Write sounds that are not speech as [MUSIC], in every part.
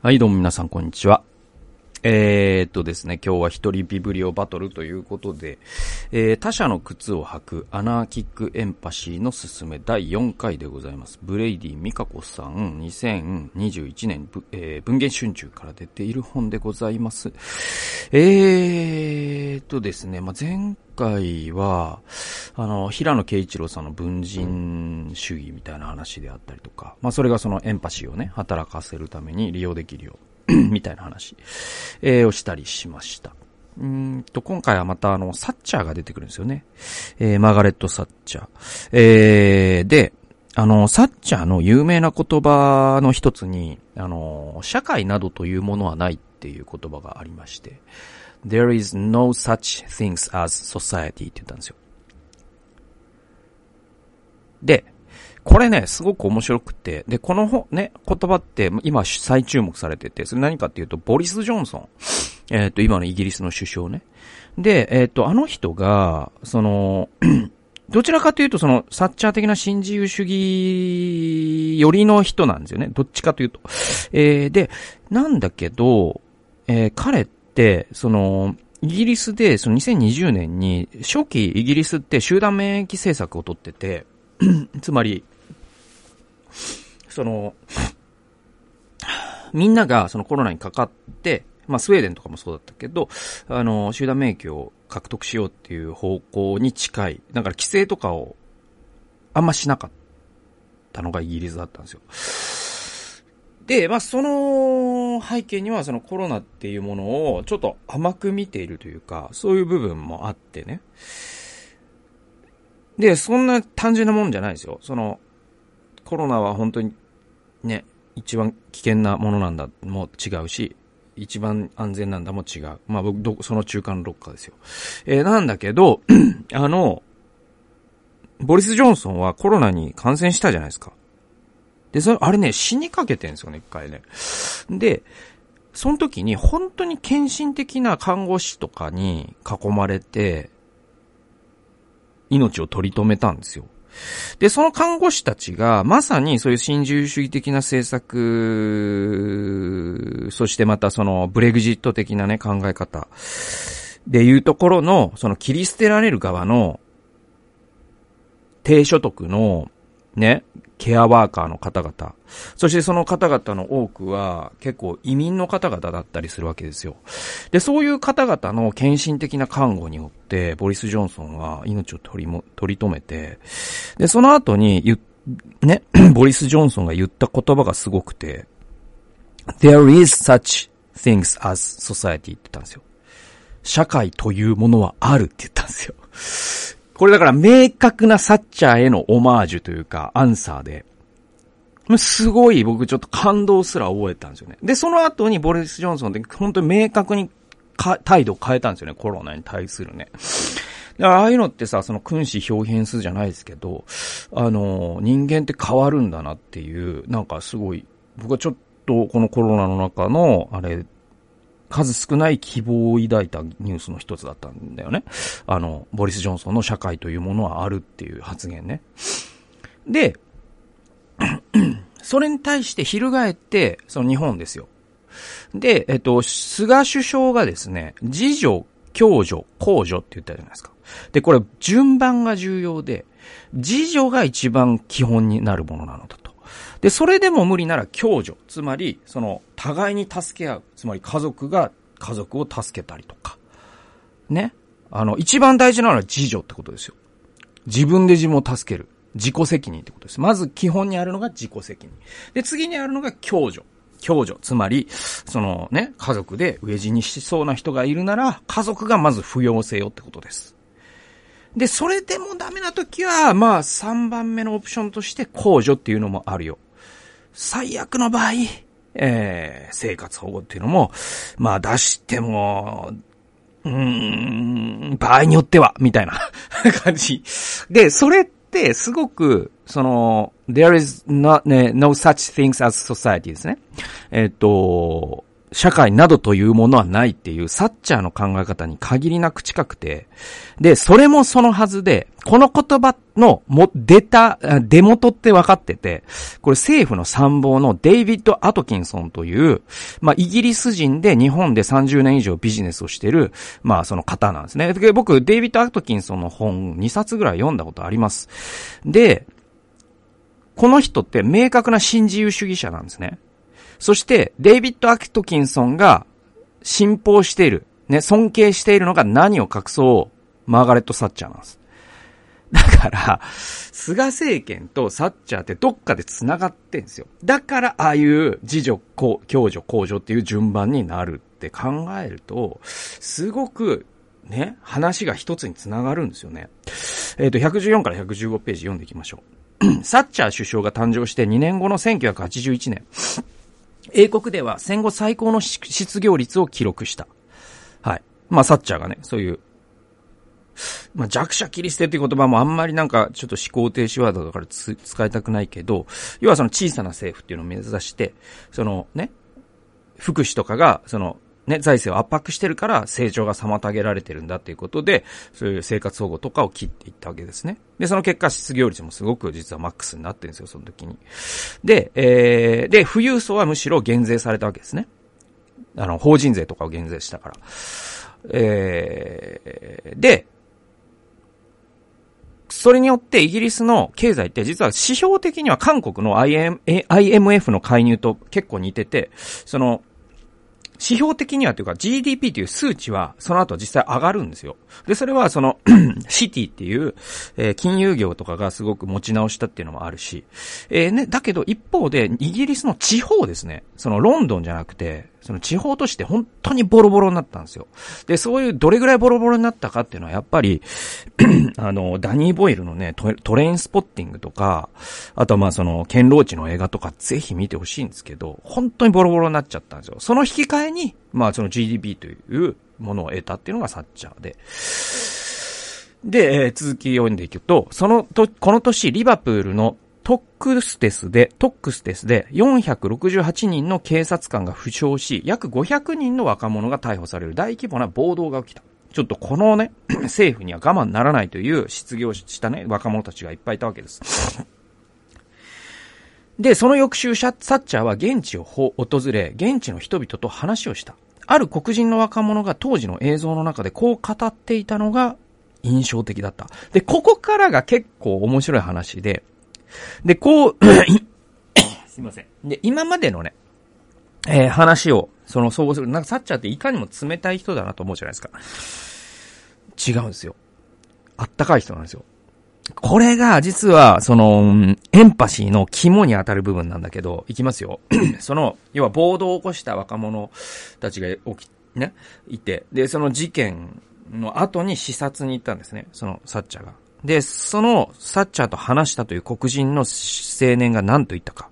はい、どうも皆さん、こんにちは。えー、っとですね、今日は一人ビブリオバトルということで、えー、他者の靴を履くアナーキックエンパシーのすすめ第4回でございます。ブレイディ・ミカコさん、2021年、えー、文芸春秋から出ている本でございます。えー、とですね、まあ、前回は、あの、平野啓一郎さんの分人主義みたいな話であったりとか、まあ、それがそのエンパシーをね、働かせるために利用できるよう [CLEARS THROAT] みたいな話、えー、をしたりしました。うんと、今回はまたあの、サッチャーが出てくるんですよね。えー、マーガレット・サッチャー。えー、で、あの、サッチャーの有名な言葉の一つに、あの、社会などというものはないっていう言葉がありまして、There is no such things as society って言ったんですよ。で、これね、すごく面白くて、で、このね、言葉って今再注目されてて、それ何かっていうと、ボリス・ジョンソン。えっ、ー、と、今のイギリスの首相ね。で、えっ、ー、と、あの人が、その、[CLEARS THROAT] どちらかというと、その、サッチャー的な新自由主義寄りの人なんですよね。どっちかというと。えー、で、なんだけど、えー、彼って、その、イギリスで、その2020年に、初期イギリスって集団免疫政策をとってて、[CLEARS THROAT] つまり、その、みんながそのコロナにかかって、まあスウェーデンとかもそうだったけど、あの、集団免疫を獲得しようっていう方向に近い。だから規制とかをあんましなかったのがイギリスだったんですよ。で、まあその背景にはそのコロナっていうものをちょっと甘く見ているというか、そういう部分もあってね。で、そんな単純なもんじゃないですよ。その、コロナは本当にね、一番危険なものなんだも違うし、一番安全なんだも違う。まあ僕、ど、その中間のどっかですよ。えー、なんだけど、[CLEARS THROAT] あの、ボリス・ジョンソンはコロナに感染したじゃないですか。で、それ、あれね、死にかけてんですよね、一回ね。で、その時に本当に献身的な看護師とかに囲まれて、命を取り留めたんですよ。で、その看護師たちが、まさにそういう新自由主義的な政策、そしてまたそのブレグジット的なね、考え方でいうところの、その切り捨てられる側の低所得のね、ケアワーカーの方々。そしてその方々の多くは結構移民の方々だったりするわけですよ。で、そういう方々の献身的な看護によって、ボリス・ジョンソンは命を取りも、取り留めて、で、その後に言ね、[CLEARS THROAT] ボリス・ジョンソンが言った言葉がすごくて、There is such things as society って言ったんですよ。社会というものはあるって言ったんですよ。これだから明確なサッチャーへのオマージュというか、アンサーで、すごい僕ちょっと感動すら覚えたんですよね。で、その後にボリス・ジョンソンって本当に明確に態度を変えたんですよね、コロナに対するね。だからああいうのってさ、その君子表現数じゃないですけど、あの、人間って変わるんだなっていう、なんかすごい、僕はちょっとこのコロナの中の、あれ、数少ない希望を抱いたニュースの一つだったんだよね。あの、ボリス・ジョンソンの社会というものはあるっていう発言ね。で、[CLEARS THROAT] それに対して翻って、その日本ですよ。で、えっと、菅首相がですね、自助、共助、公助って言ったじゃないですか。で、これ順番が重要で、自助が一番基本になるものなのだと。で、それでも無理なら共助。つまり、その、互いに助け合う。つまり家族が家族を助けたりとか。ね。あの、一番大事なのは自助ってことですよ。自分で自分を助ける。自己責任ってことです。まず基本にあるのが自己責任。で、次にあるのが共助。共助。つまり、そのね、家族で飢え死にしそうな人がいるなら、家族がまず不要せよってことです。で、それでもダメな時は、まあ、3番目のオプションとして控除っていうのもあるよ。最悪の場合、えー、生活保護っていうのも、まあ出しても、うーん、場合によっては、みたいな [LAUGHS] 感じ。で、それってすごく、その、there is not, ね、no such things as society ですね。えっ、と、社会などというものはないっていうサッチャーの考え方に限りなく近くて、で、それもそのはずで、この言葉のも、出た、出元って分かってて、これ政府の参謀のデイビッド・アトキンソンという、まあ、イギリス人で日本で30年以上ビジネスをしてる、まあ、その方なんですね。で僕、デイビッド・アトキンソンの本2冊ぐらい読んだことあります。で、この人って明確な新自由主義者なんですね。そして、デイビッド・アキトキンソンが信奉している、ね、尊敬しているのが何を隠そう、マーガレット・サッチャーなんです。だから、菅政権とサッチャーってどっかで繋がってんですよ。だから、ああいう自助、共助、公助っていう順番になるって考えると、すごく、ね、話が一つに繋がるんですよね。えっ、ー、と、114から115ページ読んでいきましょう。[CLEARS THROAT] サッチャー首相が誕生して2年後の1981年、英国では戦後最高の失業率を記録した。はい。まあ、サッチャーがね、そういう、まあ、弱者切り捨てっていう言葉もあんまりなんかちょっと思考停止ワードだから使いたくないけど、要はその小さな政府っていうのを目指して、そのね、福祉とかが、そのね、財政を圧迫してるから成長が妨げられてるんだっていうことで、そういう生活保護とかを切っていったわけですね。で、その結果失業率もすごく実はマックスになってるんですよ、その時に。で、えー、で、富裕層はむしろ減税されたわけですね。あの、法人税とかを減税したから。えー、で、それによってイギリスの経済って実は指標的には韓国の IM IMF の介入と結構似てて、その、指標的にはというか GDP という数値はその後実際上がるんですよ。で、それはその [CLEARS THROAT] シティっていう、えー、金融業とかがすごく持ち直したっていうのもあるし、えー、ね、だけど一方でイギリスの地方ですね、そのロンドンじゃなくて、その地方として本当にボロボロになったんですよ。で、そういうどれぐらいボロボロになったかっていうのはやっぱり [CLEARS THROAT] あの、ダニー・ボイルのねト、トレインスポッティングとか、あとはまあその、ケンローチの映画とかぜひ見てほしいんですけど、本当にボロボロになっちゃったんですよ。その引き換えに、まあその GDP というものを得たっていうのがサッチャーで。で、えー、続き読んでいくと、そのと、この年、リバプールのトックステスで、トックステスで468人の警察官が負傷し、約500人の若者が逮捕される大規模な暴動が起きた。ちょっとこのね、[CLEARS THROAT] 政府には我慢ならないという失業したね、若者たちがいっぱいいたわけです。で、その翌週、サッチャーは現地を訪れ、現地の人々と話をした。ある黒人の若者が当時の映像の中でこう語っていたのが印象的だった。で、ここからが結構面白い話で、で、こう [COUGHS] すいません。で、今までのね、えー、話を、その、そうする。なんか、サッチャーっていかにも冷たい人だなと思うじゃないですか。違うんですよ。あったかい人なんですよ。これが、実は、その、エンパシーの肝に当たる部分なんだけど、いきますよ。[COUGHS] その、要は暴動を起こした若者たちが起き、ね、いて、で、その事件の後に視察に行ったんですね。その、サッチャーが。で、その、サッチャーと話したという黒人の青年が何と言ったか。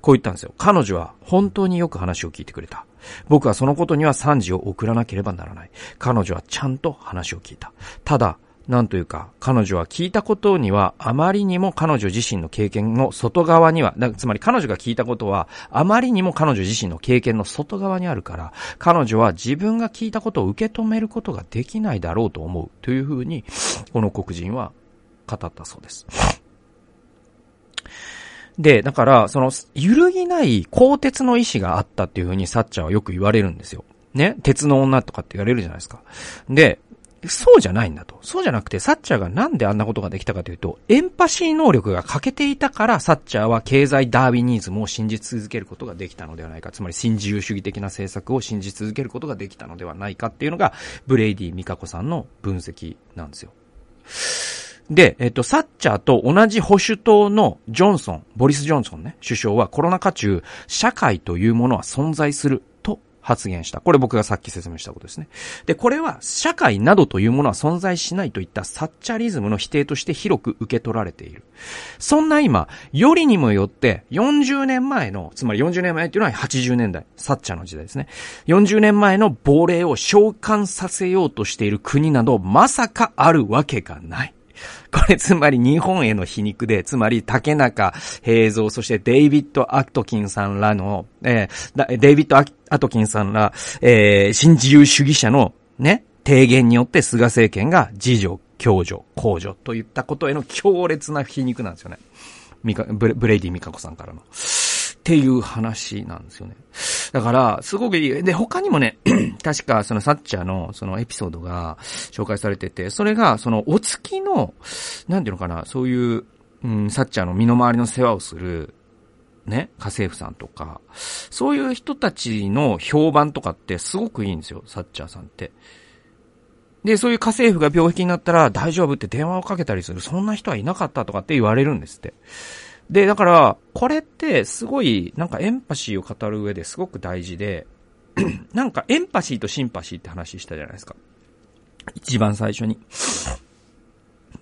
こう言ったんですよ。彼女は本当によく話を聞いてくれた。僕はそのことには賛辞を送らなければならない。彼女はちゃんと話を聞いた。ただ、なんというか、彼女は聞いたことには、あまりにも彼女自身の経験の外側には、つまり彼女が聞いたことは、あまりにも彼女自身の経験の外側にあるから、彼女は自分が聞いたことを受け止めることができないだろうと思う。というふうに、この黒人は語ったそうです。で、だから、その、揺るぎない鋼鉄の意志があったっていうふうにサッチャーはよく言われるんですよ。ね？鉄の女とかって言われるじゃないですか。で、そうじゃないんだと。そうじゃなくて、サッチャーがなんであんなことができたかというと、エンパシー能力が欠けていたから、サッチャーは経済ダーウィニズムを信じ続けることができたのではないか。つまり、新自由主義的な政策を信じ続けることができたのではないかっていうのが、ブレイディ・ミカコさんの分析なんですよ。で、えっと、サッチャーと同じ保守党のジョンソン、ボリス・ジョンソンね、首相はコロナ禍中、社会というものは存在する発言した。これ僕がさっき説明したことですね。で、これは社会などというものは存在しないといったサッチャリズムの否定として広く受け取られている。そんな今、よりにもよって40年前の、つまり40年前っていうのは80年代、サッチャの時代ですね。40年前の亡霊を召喚させようとしている国などまさかあるわけがない。[LAUGHS] これつまり日本への皮肉で、つまり竹中平蔵、そしてデイビッド・アトキンさんらの、えー、デイビッド・アトキンソンさんら、えー、新自由主義者のね、提言によって菅政権が自助、共助、公助といったことへの強烈な皮肉なんですよね。ブレブレイディ・ミカコさんからの。っていう話なんですよね。だから、すごくいい。で、他にもね、[CLEARS THROAT] 確かそのサッチャーのそのエピソードが紹介されてて、それがそのお付きの、なんていうのかな、そういう、うん、サッチャーの身の回りの世話をする、ね、家政婦さんとか、そういう人たちの評判とかってすごくいいんですよ、サッチャーさんって。で、そういう家政婦が病気になったら大丈夫って電話をかけたりする。そんな人はいなかったとかって言われるんですって。で、だから、これってすごい、なんかエンパシーを語る上ですごく大事で、[CLEARS THROAT] なんかエンパシーとシンパシーって話したじゃないですか。一番最初に。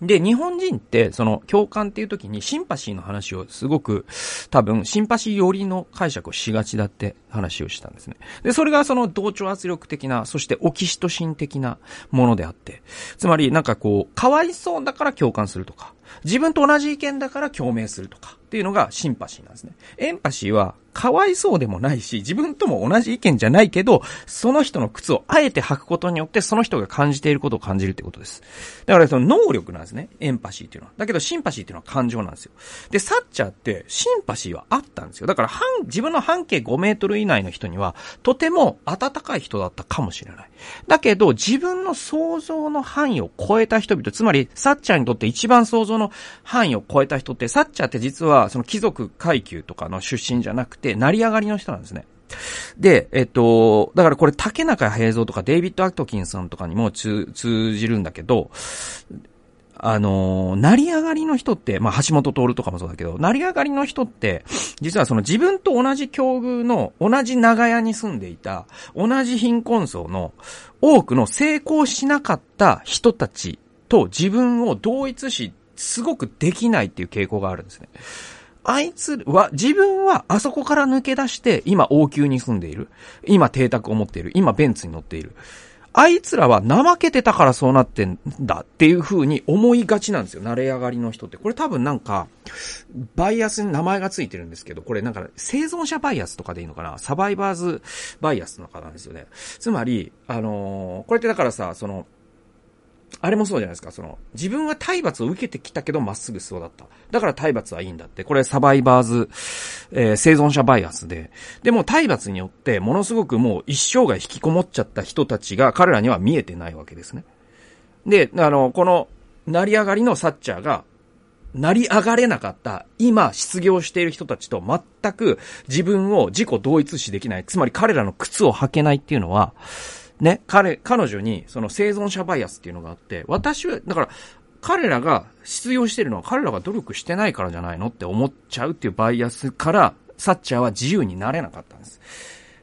で、日本人って、その、共感っていう時に、シンパシーの話をすごく、多分、シンパシー寄りの解釈をしがちだって話をしたんですね。で、それがその同調圧力的な、そしてオキシトシン的なものであって、つまり、なんかこう、かわいそうだから共感するとか、自分と同じ意見だから共鳴するとか、っていうのがシンパシーなんですね。エンパシーは、かわいそうでもないし、自分とも同じ意見じゃないけど、その人の靴をあえて履くことによって、その人が感じていることを感じるってことです。だからその能力なんですね。エンパシーっていうのは。だけどシンパシーっていうのは感情なんですよ。で、サッチャーってシンパシーはあったんですよ。だから半、自分の半径5メートル以内の人には、とても温かい人だったかもしれない。だけど、自分の想像の範囲を超えた人々、つまり、サッチャーにとって一番想像の範囲を超えた人って、サッチャーって実は、その貴族階級とかの出身じゃなくて、成り上がりの人なんですね。で、えっと、だからこれ竹中平蔵とかデイビッド・アトキンソンさんとかにも通じるんだけど、あの成り上がりの人って、まあ、橋本徹とかもそうだけど、成り上がりの人って、実はその自分と同じ境遇の、同じ長屋に住んでいた、同じ貧困層の多くの成功しなかった人たちと自分を同一し、すごくできないっていう傾向があるんですね。あいつは、自分はあそこから抜け出して、今王宮に住んでいる。今邸宅を持っている。今ベンツに乗っている。あいつらは怠けてたからそうなってんだっていう風に思いがちなんですよ。慣れ上がりの人って。これ多分なんか、バイアスに名前がついてるんですけど、これなんか生存者バイアスとかでいいのかな？サバイバーズバイアスの方なんですよね。つまり、あのー、これってだからさ、その、あれもそうじゃないですか。その、自分は体罰を受けてきたけどまっすぐそうだった。だから体罰はいいんだって。これサバイバーズ、えー、生存者バイアスで。でも体罰によってものすごくもう一生涯引きこもっちゃった人たちが彼らには見えてないわけですね。で、あの、この、成り上がりのサッチャーが、成り上がれなかった、今失業している人たちと全く自分を自己同一視できない。つまり彼らの靴を履けないっていうのは、ね、彼、彼女にその生存者バイアスっていうのがあって、私は、だから、彼らが失業してるのは彼らが努力してないからじゃないのって思っちゃうっていうバイアスから、サッチャーは自由になれなかったんです。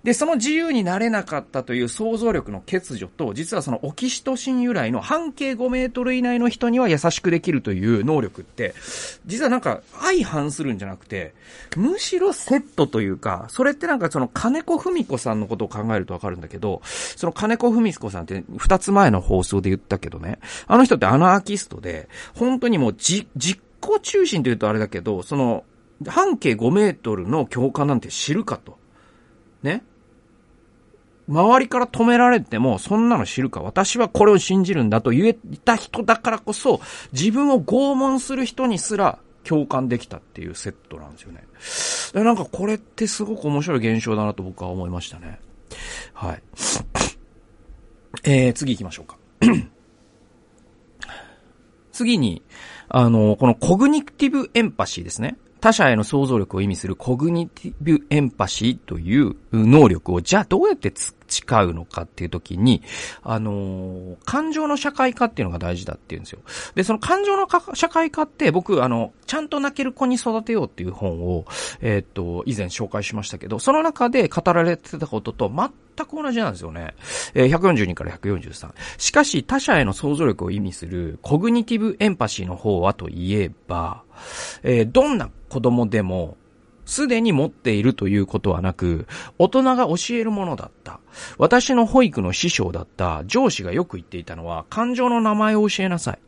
で、その自由になれなかったという想像力の欠如と、実はそのオキシトシン由来の半径5メートル以内の人には優しくできるという能力って、実はなんか相反するんじゃなくて、むしろセットというか、それってなんかその金子文子さんのことを考えるとわかるんだけど、その金子文子さんって二つ前の放送で言ったけどね、あの人ってアナーキストで、本当にもうじ実行中心というとあれだけど、その、半径5メートルの強化なんて知るかと。ね。周りから止められても、そんなの知るか。私はこれを信じるんだと言えた人だからこそ、自分を拷問する人にすら共感できたっていうセットなんですよね。なんかこれってすごく面白い現象だなと僕は思いましたね。はい。えー、次行きましょうか。[COUGHS] 次に、あの、このコグニティブエンパシーですね。他者への想像力を意味するコグニティブエンパシーという能力を、じゃあどうやって使うのかっていう時に、あのー、感情の社会化っていうのが大事だっていうんですよ。で、その感情の社会化って僕、あの、ちゃんと泣ける子に育てようっていう本を、えー、っと、以前紹介しましたけど、その中で語られてたことと全く同じなんですよね。えー、142から143。しかし、他者への想像力を意味するコグニティブエンパシーの方はといえば、えー、どんな子供でもすでに持っているということはなく、大人が教えるものだった。私の保育の師匠だった上司がよく言っていたのは、感情の名前を教えなさい。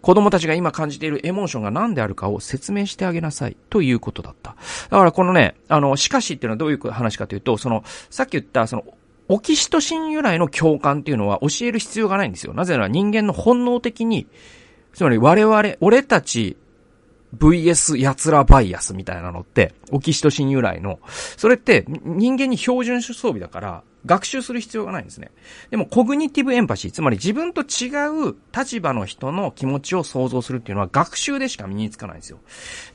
子供たちが今感じているエモーションが何であるかを説明してあげなさいということだった。だからこのね、あの、しかしっていうのはどういう話かというと、その、さっき言ったその、オキシトシン由来の共感っていうのは教える必要がないんですよ。なぜなら人間の本能的に、つまり我々、俺たち VS 奴らバイアスみたいなのって、オキシトシン由来の、それって人間に標準装備だから、学習する必要がないんですね。でも、コグニティブエンパシー、つまり自分と違う立場の人の気持ちを想像するっていうのは学習でしか身につかないんですよ。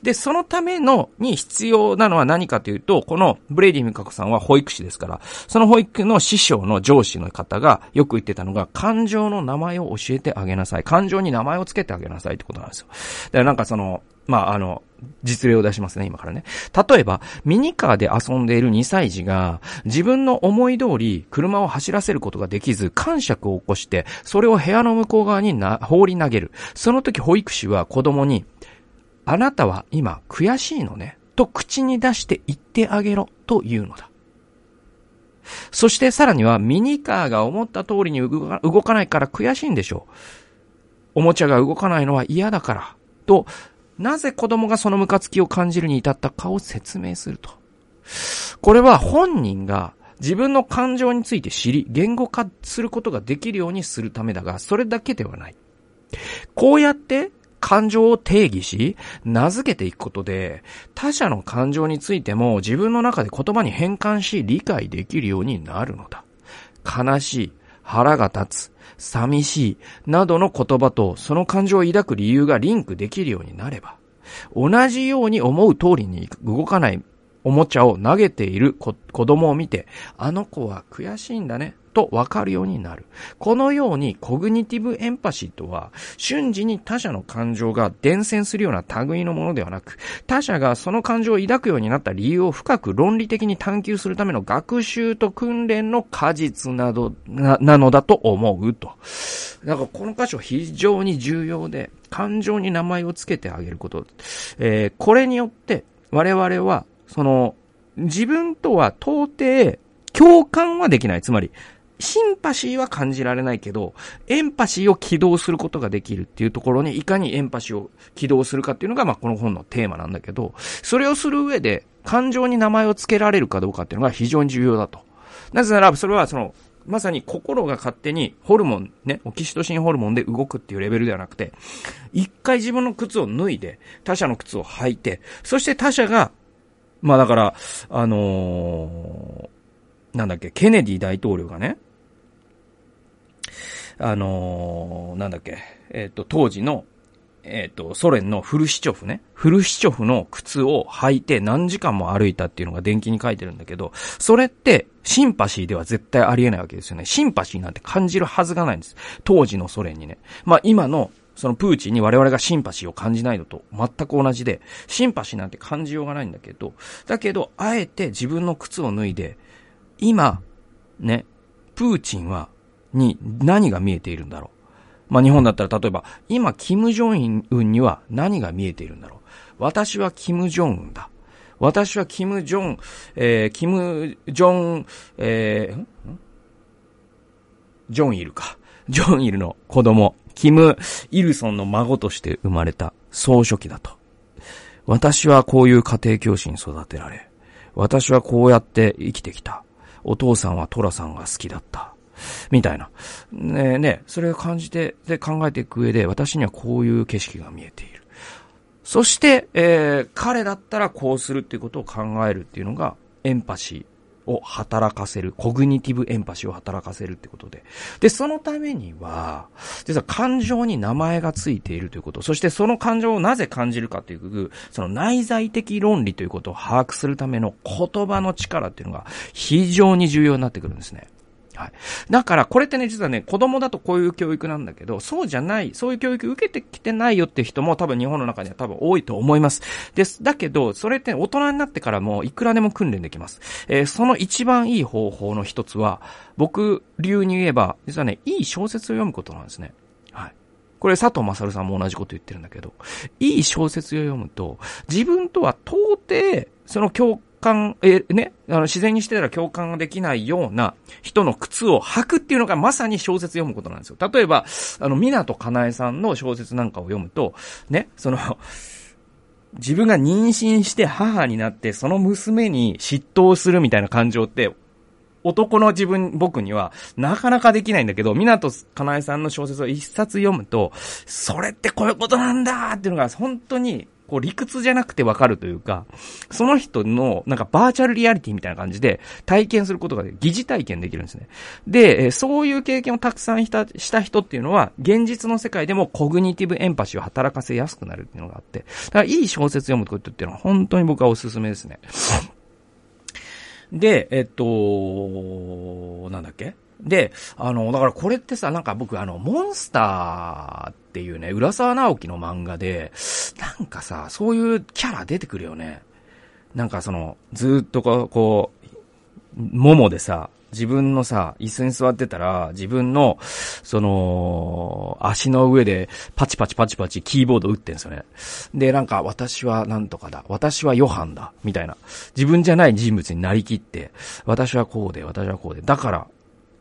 で、そのための、に必要なのは何かというと、このブレイディ・ミカコさんは保育士ですから、その保育の師匠の上司の方がよく言ってたのが、感情の名前を教えてあげなさい。感情に名前をつけてあげなさいってことなんですよ。だからなんかその、まあ、あの、実例を出しますね、今からね。例えば、ミニカーで遊んでいる2歳児が、自分の思い通り車を走らせることができず、感触を起こして、それを部屋の向こう側にな放り投げる。その時保育士は子供に、あなたは今悔しいのね、と口に出して言ってあげろ、というのだ。そしてさらには、ミニカーが思った通りに動かないから悔しいんでしょう。おもちゃが動かないのは嫌だから、と、なぜ子供がそのムカつきを感じるに至ったかを説明すると。これは本人が自分の感情について知り、言語化することができるようにするためだが、それだけではない。こうやって感情を定義し、名付けていくことで、他者の感情についても自分の中で言葉に変換し理解できるようになるのだ。悲しい、腹が立つ、寂しい、などの言葉とその感情を抱く理由がリンクできるようになれば、同じように思う通りに動かないおもちゃを投げている子供を見て、あの子は悔しいんだね、とわかるようになる。このようにコグニティブエンパシーとは、瞬時に他者の感情が伝染するような類のものではなく、他者がその感情を抱くようになった理由を深く論理的に探求するための学習と訓練の果実など、な、なのだと思うと。だからこの箇所非常に重要で、感情に名前を付けてあげること。えー、これによって我々はその、自分とは到底共感はできない。つまり、シンパシーは感じられないけど、エンパシーを起動することができるっていうところに、いかにエンパシーを起動するかっていうのが、まあ、この本のテーマなんだけど、それをする上で、感情に名前を付けられるかどうかっていうのが非常に重要だと。なぜなら、それはその、まさに心が勝手にホルモン、ね、オキシトシンホルモンで動くっていうレベルではなくて、一回自分の靴を脱いで、他者の靴を履いて、そして他者がまあだから、あのー、なんだっけ、ケネディ大統領がね、あのー、なんだっけ、えっ、ー、と、当時の、えっ、と、ソ連のフルシチョフね。フルシチョフの靴を履いて何時間も歩いたっていうのが電気に書いてるんだけど、それってシンパシーでは絶対ありえないわけですよね。シンパシーなんて感じるはずがないんです。当時のソ連にね。まあ今のそのプーチンに我々がシンパシーを感じないのと全く同じで、シンパシーなんて感じようがないんだけど、だけど、あえて自分の靴を脱いで、今、ね、プーチンは、に何が見えているんだろう。まあ、日本だったら例えば、今、キム・ジョンウンには何が見えているんだろう。私はキム・ジョンウンだ。私はキム・ジョン、えー、キム・ジョン、えー、ジョンイルか。ジョンイルの子供。キム・イルソンの孫として生まれた総書記だと。私はこういう家庭教師に育てられ、私はこうやって生きてきた。お父さんはトラさんが好きだった。みたいな。ねえ、ねえそれを感じて、で考えていく上で、私にはこういう景色が見えている。そして、えー、彼だったらこうするっていうことを考えるっていうのが、エンパシー。を働かせる、コグニティブエンパシーを働かせるってことで。で、そのためには、実は感情に名前がついているということ、そしてその感情をなぜ感じるかという、その内在的論理ということを把握するための言葉の力っていうのが非常に重要になってくるんですね。はい。だから、これってね、実はね、子供だとこういう教育なんだけど、そうじゃない、そういう教育受けてきてないよって人も多分日本の中には多分多いと思います。です。だけど、それって大人になってからもいくらでも訓練できます。えー、その一番いい方法の一つは、僕流に言えば、実はね、いい小説を読むことなんですね。はい。これ佐藤正さんも同じこと言ってるんだけど、いい小説を読むと、自分とは到底、その境感、え、ね、あの、自然にしてたら共感ができないような人の靴を履くっていうのがまさに小説読むことなんですよ。例えば、あの、港かなえさんの小説なんかを読むと、ね、その、自分が妊娠して母になってその娘に嫉妬するみたいな感情って男の自分、僕には、なかなかできないんだけど、港かなえさんの小説を一冊読むと、それってこういうことなんだっていうのが、本当に、こう理屈じゃなくてわかるというか、その人のなんかバーチャルリアリティみたいな感じで体験することが疑似体験できるんですね。で、そういう経験をたくさんしたした人っていうのは、現実の世界でもコグニティブエンパシーを働かせやすくなるっていうのがあって、だからいい小説読むことっていうのは本当に僕はおすすめですね。で、えっと、なんだっけ？で、あの、だからこれってさ、なんか僕あの、モンスターっていうね、浦沢直樹の漫画で、なんかさ、そういうキャラ出てくるよね。なんかその、ずっとこう、こう、ももでさ、自分のさ、椅子に座ってたら、自分の、その、足の上でパチパチパチパチキーボード打ってんすよね。で、なんか、私はなんとかだ。私はヨハンだ。みたいな。自分じゃない人物になりきって、私はこうで、私はこうで。だから、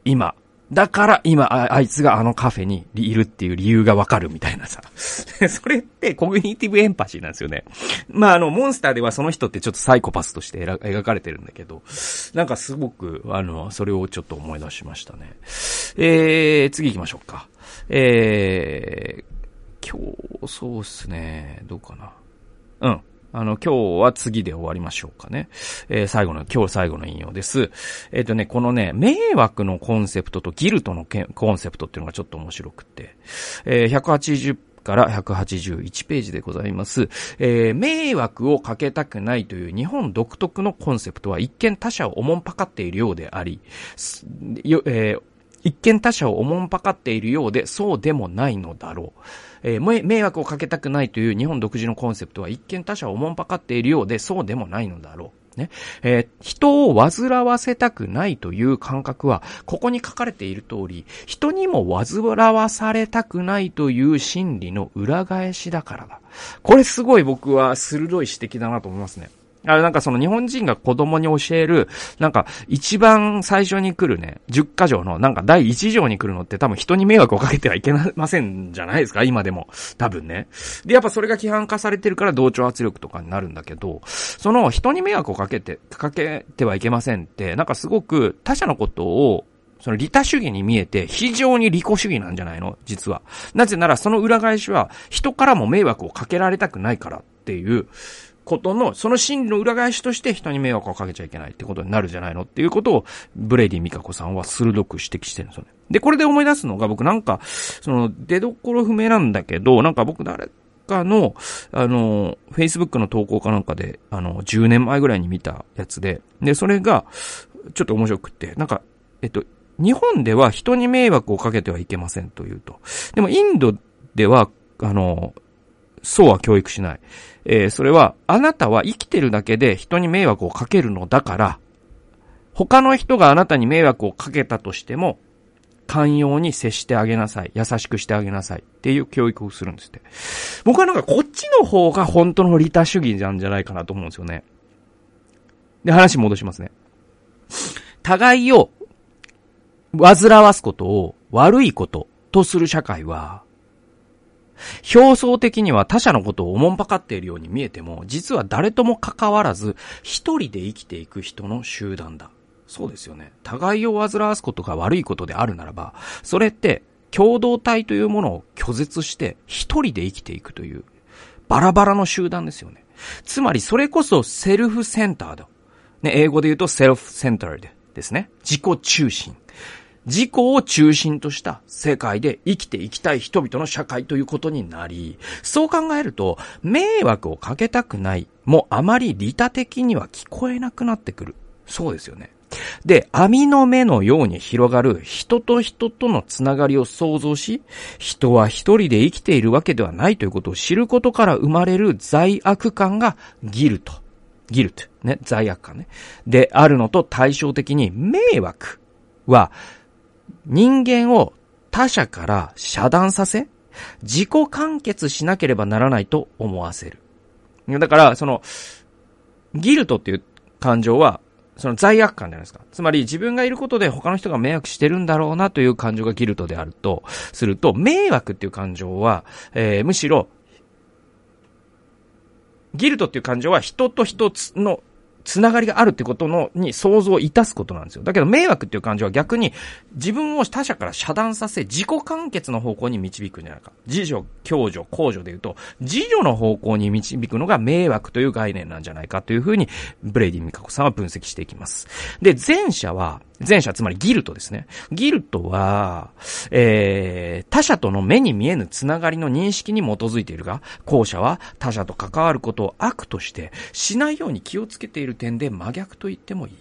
今、だから今あ、あいつがあのカフェにいるっていう理由がわかるみたいなさ。[LAUGHS] それってコグニティブエンパシーなんですよね。まあ、あの、モンスターではその人ってちょっとサイコパスとして描かれてるんだけど、なんかすごく、あの、それをちょっと思い出しましたね。えー、次行きましょうか。えー、今日、そうっすね。どうかな。うん。あの、今日は次で終わりましょうかね。えー、最後の、今日最後の引用です。えっ、ー、とね、このね、迷惑のコンセプトとギルトのコンセプトっていうのがちょっと面白くって、えー、180から181ページでございます。えー、迷惑をかけたくないという日本独特のコンセプトは一見他者をおもんぱかっているようであり、よえー一見他者をおもんぱかっているようで、そうでもないのだろう。えー、迷惑をかけたくないという日本独自のコンセプトは一見他者をおもんぱかっているようで、そうでもないのだろう。ね。えー、人を煩わせたくないという感覚は、ここに書かれている通り、人にも煩わされたくないという心理の裏返しだからだ。これすごい僕は鋭い指摘だなと思いますね。あれなんかその日本人が子供に教える、なんか一番最初に来るね、10箇条のなんか第1条に来るのって多分人に迷惑をかけてはいけませんじゃないですか今でも。多分ね。で、やっぱそれが規範化されてるから同調圧力とかになるんだけど、その人に迷惑をかけて、かけてはいけませんって、なんかすごく他者のことをその利他主義に見えて非常に利己主義なんじゃないの？実は。なぜならその裏返しは人からも迷惑をかけられたくないからっていう、ことの、その真理の裏返しとして人に迷惑をかけちゃいけないってことになるじゃないのっていうことを、ブレイディ・ミカコさんは鋭く指摘してるんですよね。で、これで思い出すのが僕なんか、その、出所不明なんだけど、なんか僕誰かの、あの、Facebook の投稿かなんかで、あの、10年前ぐらいに見たやつで、で、それが、ちょっと面白くって、なんか、えっと、日本では人に迷惑をかけてはいけませんというと。でもインドでは、あの、そうは教育しない。えー、それは、あなたは生きてるだけで人に迷惑をかけるのだから、他の人があなたに迷惑をかけたとしても、寛容に接してあげなさい。優しくしてあげなさい。っていう教育をするんですって。僕はなんかこっちの方が本当の利他主義なんじゃないかなと思うんですよね。で、話戻しますね。互いを煩わすことを悪いこととする社会は、表層的には他者のことをおもんぱかっているように見えても、実は誰とも関わらず、一人で生きていく人の集団だ。そうですよね。互いを煩わすことが悪いことであるならば、それって共同体というものを拒絶して一人で生きていくというバラバラの集団ですよね。つまりそれこそセルフセンタード。ね、英語で言うとセルフセンタードですね。自己中心。自己を中心とした世界で生きていきたい人々の社会ということになり、そう考えると、迷惑をかけたくないもあまり利他的には聞こえなくなってくる。そうですよね。で、網の目のように広がる人と人とのつながりを想像し、人は一人で生きているわけではないということを知ることから生まれる罪悪感がギルト。ギルト。ね、罪悪感ね。であるのと対照的に迷惑は人間を他者から遮断させ、自己完結しなければならないと思わせる。だから、その、ギルトっていう感情は、その罪悪感じゃないですか。つまり自分がいることで他の人が迷惑してるんだろうなという感情がギルトであると、すると、迷惑っていう感情は、えー、むしろ、ギルトっていう感情は人と人のつながりがあるってことの、に想像をいたすことなんですよ。だけど迷惑っていう感じは逆に自分を他者から遮断させ、自己完結の方向に導くんじゃないか。自助、共助、公助で言うと、自助の方向に導くのが迷惑という概念なんじゃないかというふうに、ブレイディ・ミカコさんは分析していきます。で、前者は、前者、つまり guilt ですね。 guilt は、えー、他者との目に見えぬつながりの認識に基づいているが、後者は他者と関わることを悪として、しないように気をつけている点で真逆と言ってもいい。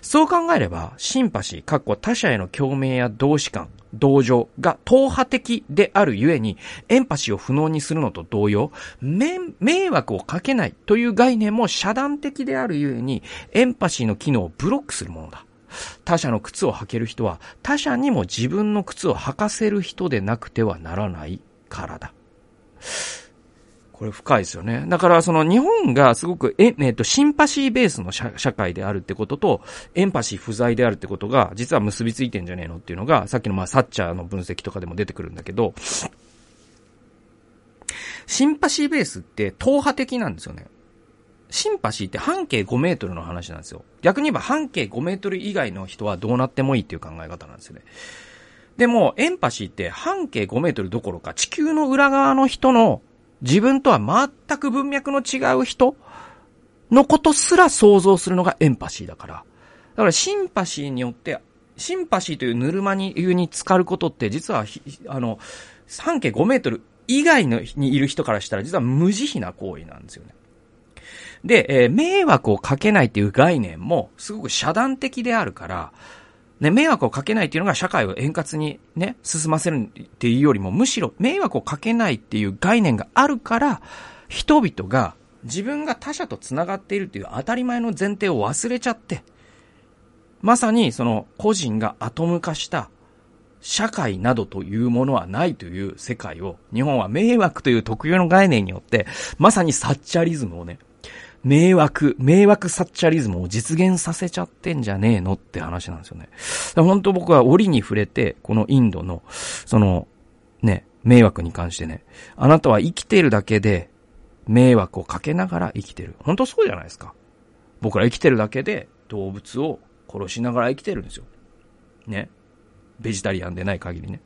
そう考えれば、シンパシー、かっこ他者への共鳴や同志感、同情が党派的であるゆえに、エンパシーを不能にするのと同様、迷惑をかけないという概念も遮断的であるゆえに、エンパシーの機能をブロックするものだ。他者の靴を履ける人は、他者にも自分の靴を履かせる人でなくてはならないからだ。これ深いですよね。だからその日本がすごく、え、えっと、シンパシーベースの社会であるってことと、エンパシー不在であるってことが、実は結びついてんじゃねえのっていうのが、さっきのまあサッチャーの分析とかでも出てくるんだけど、シンパシーベースって党派的なんですよね。シンパシーって半径5メートルの話なんですよ。逆に言えば半径5メートル以外の人はどうなってもいいっていう考え方なんですよね。でも、エンパシーって半径5メートルどころか地球の裏側の人の自分とは全く文脈の違う人のことすら想像するのがエンパシーだから。だからシンパシーによって、シンパシーというぬるまに湯に浸かることって実は、あの、半径5メートル以外のにいる人からしたら実は無慈悲な行為なんですよね。で、えー、迷惑をかけないっていう概念もすごく遮断的であるから、ね、迷惑をかけないっていうのが社会を円滑にね、進ませるっていうよりも、むしろ迷惑をかけないっていう概念があるから、人々が自分が他者と繋がっているっていう当たり前の前提を忘れちゃって、まさにその個人がアトム化した社会などというものはないという世界を、日本は迷惑という特有の概念によって、まさにサッチャリズムをね、迷惑、迷惑サッチャリズムを実現させちゃってんじゃねえのって話なんですよね。本当僕は折に触れて、このインドの、その、ね、迷惑に関してね、あなたは生きてるだけで、迷惑をかけながら生きてる。本当そうじゃないですか。僕ら生きてるだけで動物を殺しながら生きてるんですよ。ね。ベジタリアンでない限りね。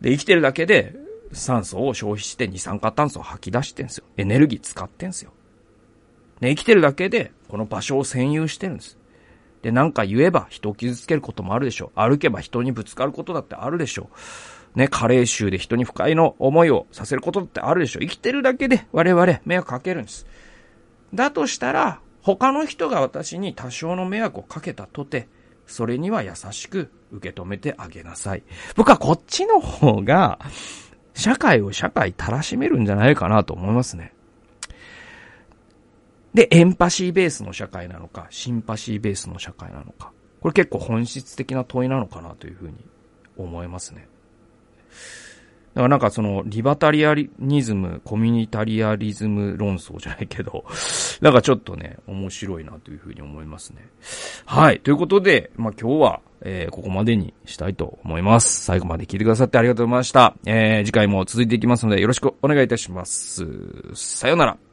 で、生きてるだけで酸素を消費して二酸化炭素を吐き出してんすよ。エネルギー使ってんすよ。ね、生きてるだけで、この場所を占有してるんです。で、なんか言えば人を傷つけることもあるでしょう。歩けば人にぶつかることだってあるでしょう。ね、加齢臭で人に不快の思いをさせることだってあるでしょう。生きてるだけで我々迷惑かけるんです。だとしたら、他の人が私に多少の迷惑をかけたとて、それには優しく受け止めてあげなさい。僕はこっちの方が、社会を社会たらしめるんじゃないかなと思いますね。で、エンパシーベースの社会なのか、シンパシーベースの社会なのか。これ結構本質的な問いなのかなというふうに思いますね。だからなんかその、リバタリアニズム、コミュニタリアリズム論争じゃないけど、[LAUGHS] なんかちょっとね、面白いなというふうに思いますね。はい。ということで、まあ今日は、えー、ここまでにしたいと思います。最後まで聞いてくださってありがとうございました。えー、次回も続いていきますのでよろしくお願いいたします。さようなら。